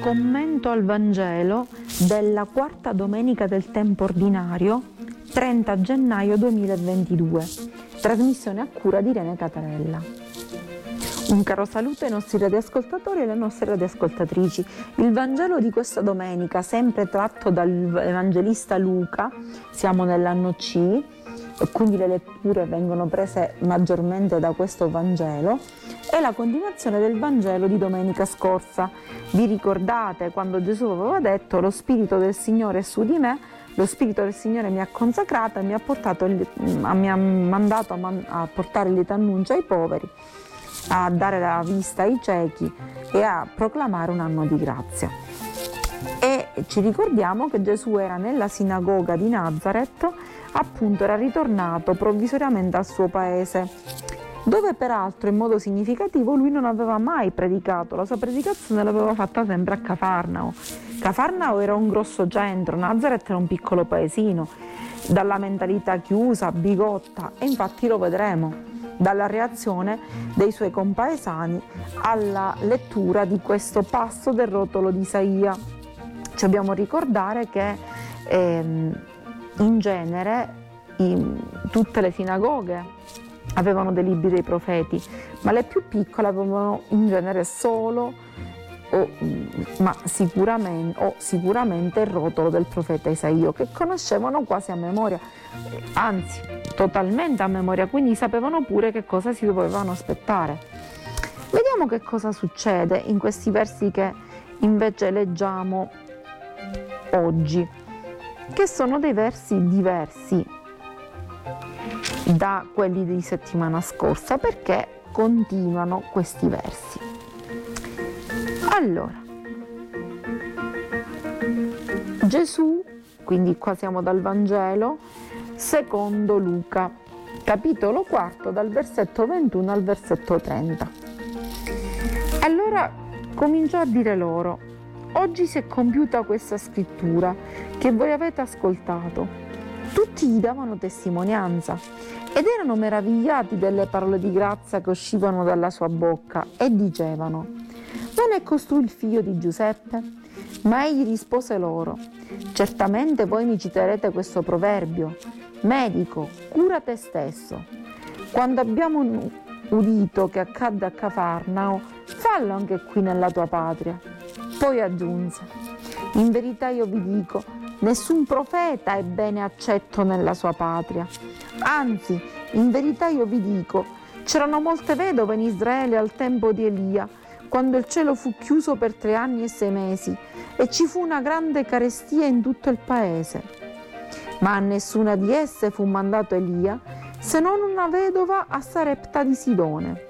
commento al Vangelo della quarta domenica del tempo ordinario, 30 gennaio 2022, trasmissione a cura di Irene Catarella. Un caro saluto ai nostri radioascoltatori e alle nostre radioascoltatrici. Il Vangelo di questa domenica, sempre tratto dall'Evangelista Luca, siamo nell'anno C, e quindi le letture vengono prese maggiormente da questo Vangelo, è la continuazione del Vangelo di domenica scorsa. Vi ricordate quando Gesù aveva detto lo Spirito del Signore è su di me, lo Spirito del Signore mi ha consacrata e mi ha, portato, mi ha mandato a, portare il lieto annuncio ai poveri, a dare la vista ai ciechi e a proclamare un anno di grazia. E ci ricordiamo che Gesù era nella sinagoga di Nazareth appunto era ritornato provvisoriamente al suo paese, dove peraltro in modo significativo lui non aveva mai predicato, la sua predicazione l'aveva fatta sempre a Cafarnao. Cafarnao era un grosso centro, Nazareth era un piccolo paesino, dalla mentalità chiusa, bigotta, e infatti lo vedremo dalla reazione dei suoi compaesani alla lettura di questo passo del rotolo di Isaia. Dobbiamo ricordare che ehm, in genere in tutte le sinagoghe avevano dei libri dei profeti, ma le più piccole avevano in genere solo o, ma sicuramente, o sicuramente il rotolo del profeta Isaio che conoscevano quasi a memoria, anzi totalmente a memoria, quindi sapevano pure che cosa si dovevano aspettare. Vediamo che cosa succede in questi versi che invece leggiamo oggi che sono dei versi diversi da quelli di settimana scorsa perché continuano questi versi. Allora, Gesù, quindi qua siamo dal Vangelo, secondo Luca, capitolo 4 dal versetto 21 al versetto 30. Allora cominciò a dire loro, oggi si è compiuta questa scrittura che voi avete ascoltato. Tutti gli davano testimonianza ed erano meravigliati delle parole di grazia che uscivano dalla sua bocca e dicevano, non è costui il figlio di Giuseppe? Ma egli rispose loro, certamente voi mi citerete questo proverbio, medico, cura te stesso. Quando abbiamo udito che accadde a Cafarnao, fallo anche qui nella tua patria. Poi aggiunse, in verità io vi dico, Nessun profeta è bene accetto nella sua patria. Anzi, in verità io vi dico, c'erano molte vedove in Israele al tempo di Elia, quando il cielo fu chiuso per tre anni e sei mesi e ci fu una grande carestia in tutto il paese. Ma a nessuna di esse fu mandato Elia, se non una vedova a Sarepta di Sidone.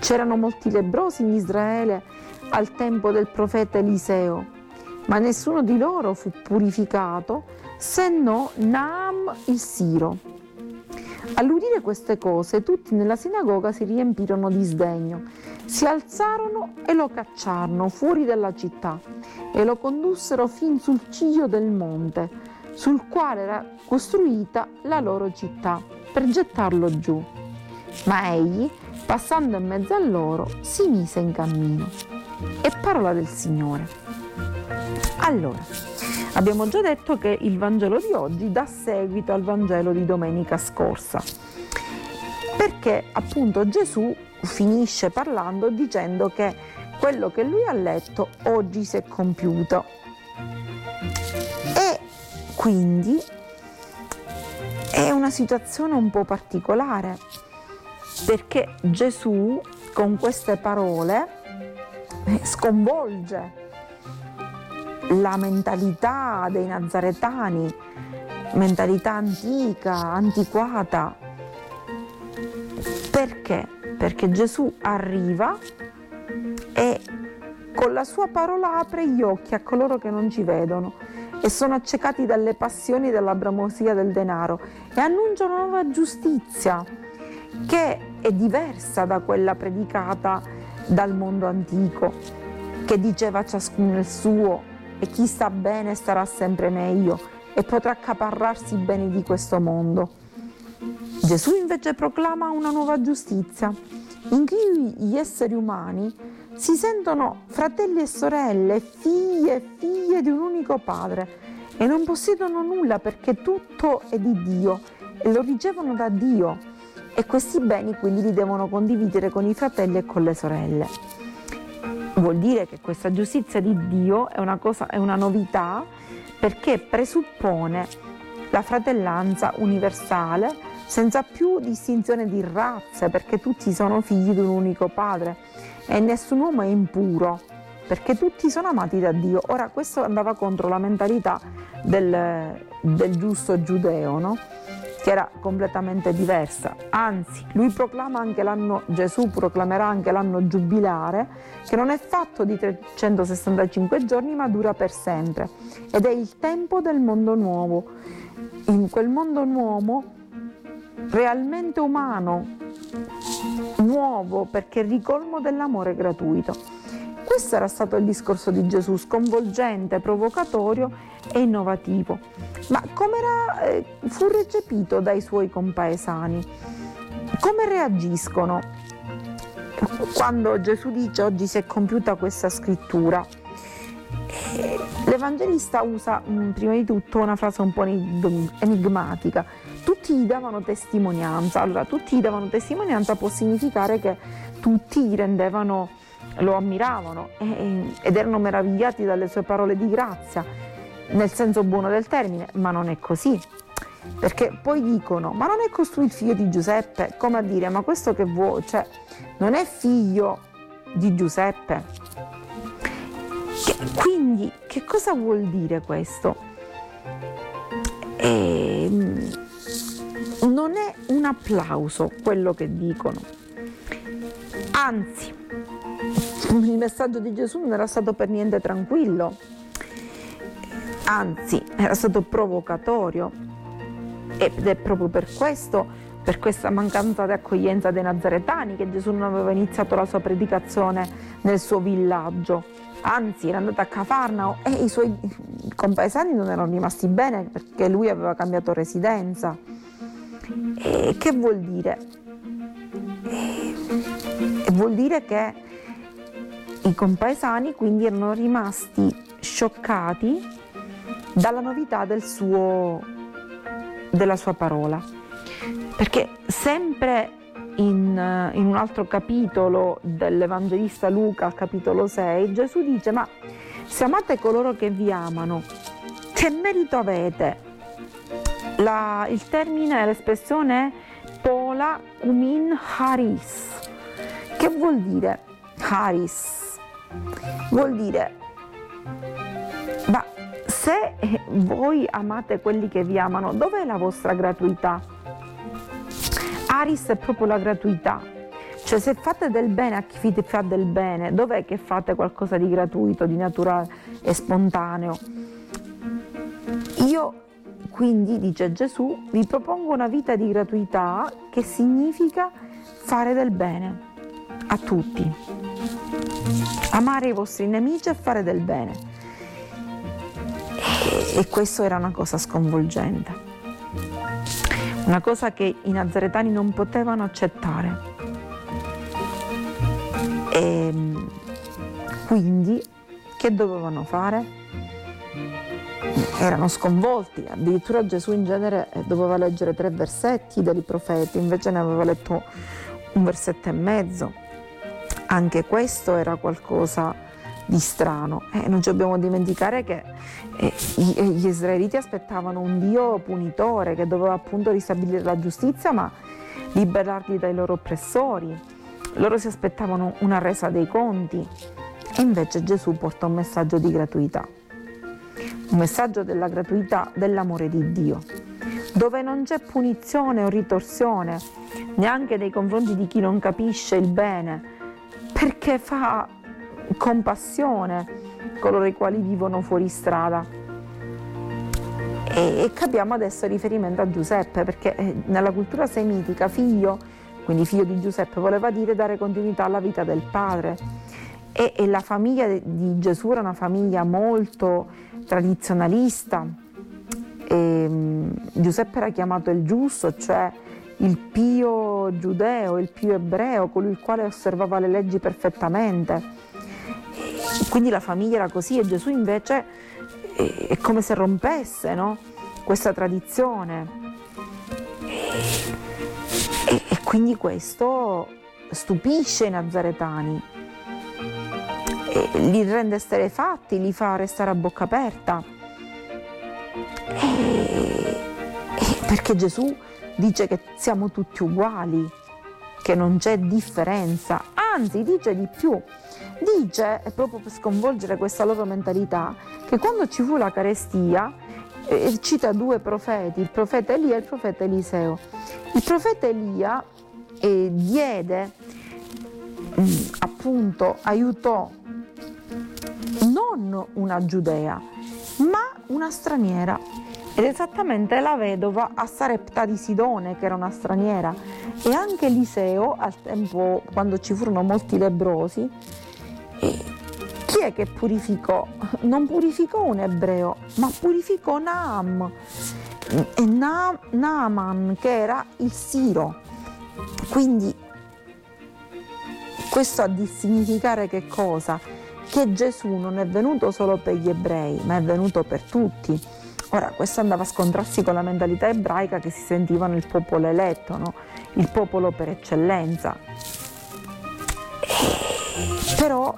C'erano molti lebrosi in Israele al tempo del profeta Eliseo ma nessuno di loro fu purificato se no Naam il Siro. All'udire queste cose tutti nella sinagoga si riempirono di sdegno, si alzarono e lo cacciarono fuori dalla città e lo condussero fin sul ciglio del monte, sul quale era costruita la loro città, per gettarlo giù. Ma egli, passando in mezzo a loro, si mise in cammino. E parola del Signore. Allora, abbiamo già detto che il Vangelo di oggi dà seguito al Vangelo di domenica scorsa, perché appunto Gesù finisce parlando dicendo che quello che lui ha letto oggi si è compiuto. E quindi è una situazione un po' particolare, perché Gesù con queste parole sconvolge la mentalità dei nazaretani, mentalità antica, antiquata. Perché? Perché Gesù arriva e con la sua parola apre gli occhi a coloro che non ci vedono e sono accecati dalle passioni della bramosia del denaro e annuncia una nuova giustizia che è diversa da quella predicata dal mondo antico, che diceva ciascuno il suo e chi sta bene starà sempre meglio e potrà accaparrarsi i beni di questo mondo. Gesù invece proclama una nuova giustizia in cui gli esseri umani si sentono fratelli e sorelle, figlie e figlie di un unico padre e non possiedono nulla perché tutto è di Dio e lo ricevono da Dio e questi beni quindi li devono condividere con i fratelli e con le sorelle. Vuol dire che questa giustizia di Dio è una, cosa, è una novità perché presuppone la fratellanza universale senza più distinzione di razze perché tutti sono figli di un unico padre e nessun uomo è impuro perché tutti sono amati da Dio. Ora questo andava contro la mentalità del, del giusto giudeo, no? Che era completamente diversa. Anzi, lui proclama anche l'anno, Gesù proclamerà anche l'anno giubilare, che non è fatto di 365 giorni, ma dura per sempre. Ed è il tempo del mondo nuovo. In quel mondo nuovo, realmente umano, nuovo, perché ricolmo dell'amore gratuito. Questo era stato il discorso di Gesù, sconvolgente, provocatorio e innovativo. Ma come eh, fu recepito dai suoi compaesani? Come reagiscono quando Gesù dice oggi si è compiuta questa scrittura? Eh, l'Evangelista usa mm, prima di tutto una frase un po' enigmatica. Tutti gli davano testimonianza. Allora, tutti gli davano testimonianza può significare che tutti gli rendevano, lo ammiravano ed erano meravigliati dalle sue parole di grazia nel senso buono del termine, ma non è così. Perché poi dicono, ma non è costui il figlio di Giuseppe? Come a dire, ma questo che vuoi? Cioè, non è figlio di Giuseppe? Che, quindi, che cosa vuol dire questo? E, ehm, non è un applauso quello che dicono. Anzi, il messaggio di Gesù non era stato per niente tranquillo anzi era stato provocatorio ed è proprio per questo, per questa mancanza di accoglienza dei nazaretani che Gesù non aveva iniziato la sua predicazione nel suo villaggio, anzi era andato a Cafarnao e i suoi compaesani non erano rimasti bene perché lui aveva cambiato residenza. E che vuol dire? E vuol dire che i compaesani quindi erano rimasti scioccati dalla novità del suo, della sua parola. Perché sempre in, in, un altro capitolo dell'Evangelista Luca, capitolo 6, Gesù dice, ma se amate coloro che vi amano, che merito avete? La, il termine, l'espressione è pola kumin haris. Che vuol dire haris? Vuol dire se voi amate quelli che vi amano, dov'è la vostra gratuità? Aris è proprio la gratuità. Cioè se fate del bene a chi vi fa del bene, dov'è che fate qualcosa di gratuito, di naturale e spontaneo? Io quindi, dice Gesù, vi propongo una vita di gratuità che significa fare del bene a tutti. Amare i vostri nemici e fare del bene e questo era una cosa sconvolgente, una cosa che i nazaretani non potevano accettare. E quindi che dovevano fare? Erano sconvolti, addirittura Gesù in genere eh, doveva leggere tre versetti dei profeti, invece ne aveva letto un versetto e mezzo. Anche questo era qualcosa di strano. Eh, non ci dobbiamo dimenticare che eh, gli israeliti aspettavano un Dio punitore che doveva appunto ristabilire la giustizia ma liberarli dai loro oppressori. Loro si aspettavano una resa dei conti e invece Gesù porta un messaggio di gratuità, un messaggio della gratuità dell'amore di Dio, dove non c'è punizione o ritorsione neanche nei confronti di chi non capisce il bene, perché fa compassione coloro i quali vivono fuori strada. E, e capiamo adesso riferimento a Giuseppe, perché eh, nella cultura semitica figlio, quindi figlio di Giuseppe, voleva dire dare continuità alla vita del padre. E, e la famiglia di Gesù era una famiglia molto tradizionalista. E, um, Giuseppe era chiamato il giusto, cioè il pio giudeo, il pio ebreo, colui il quale osservava le leggi perfettamente. Quindi la famiglia era così e Gesù invece è come se rompesse no? questa tradizione. E, e quindi questo stupisce i nazaretani, e li rende fatti, li fa restare a bocca aperta. E perché Gesù dice che siamo tutti uguali, che non c'è differenza, anzi dice di più, dice, proprio per sconvolgere questa loro mentalità, che quando ci fu la carestia, eh, cita due profeti, il profeta Elia e il profeta Eliseo. Il profeta Elia eh, diede, mh, mm, appunto, aiutò non una giudea, ma una straniera ed esattamente la vedova a Sarepta di Sidone, che era una straniera, e anche Eliseo, al tempo quando ci furono molti lebrosi, chi è che purificò? Non purificò un ebreo, ma purificò Naam, e Na- Naaman, che era il Siro. Quindi questo a di significare che cosa? Che Gesù non è venuto solo per gli ebrei, ma è venuto per tutti Ora, questo andava a scontrarsi con la mentalità ebraica che si sentivano il popolo eletto, no? il popolo per eccellenza. Però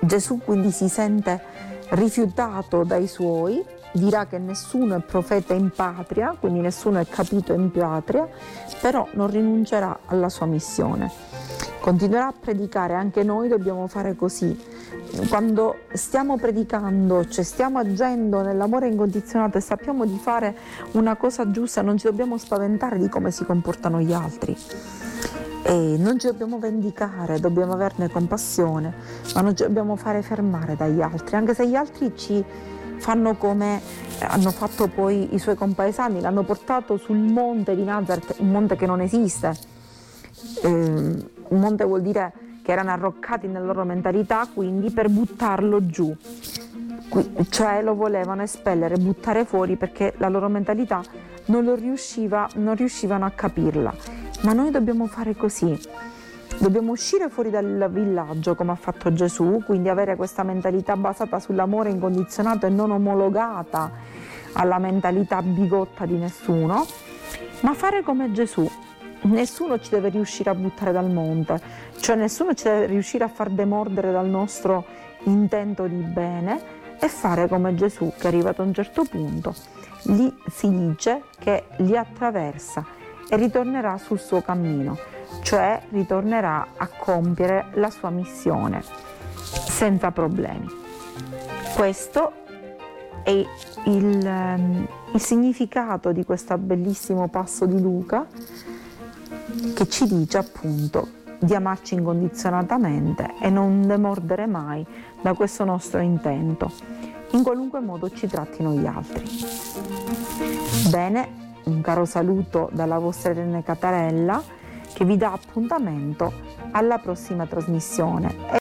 Gesù quindi si sente rifiutato dai suoi, dirà che nessuno è profeta in patria, quindi nessuno è capito in patria, però non rinuncerà alla sua missione. Continuerà a predicare, anche noi dobbiamo fare così quando stiamo predicando, cioè stiamo agendo nell'amore incondizionato e sappiamo di fare una cosa giusta, non ci dobbiamo spaventare di come si comportano gli altri. E non ci dobbiamo vendicare, dobbiamo averne compassione, ma non ci dobbiamo fare fermare dagli altri, anche se gli altri ci fanno come hanno fatto poi i suoi compaesani, l'hanno portato sul monte di Nazareth, un monte che non esiste. Eh, un monte vuol dire che erano arroccati nella loro mentalità, quindi per buttarlo giù. Cioè lo volevano espellere, buttare fuori perché la loro mentalità non, riusciva, non riuscivano a capirla. Ma noi dobbiamo fare così. Dobbiamo uscire fuori dal villaggio come ha fatto Gesù, quindi avere questa mentalità basata sull'amore incondizionato e non omologata alla mentalità bigotta di nessuno, ma fare come Gesù, nessuno ci deve riuscire a buttare dal monte, cioè nessuno ci deve riuscire a far demordere dal nostro intento di bene e fare come Gesù che arrivato a un certo punto, lì si dice che li attraversa e ritornerà sul suo cammino, cioè ritornerà a compiere la sua missione senza problemi. Questo è il, ehm, il significato di questo bellissimo passo di Luca che ci dice appunto di amarci incondizionatamente e non demordere mai da questo nostro intento, in qualunque modo ci trattino gli altri. Bene, un caro saluto dalla vostra Irene Catarella che vi dà appuntamento alla prossima trasmissione.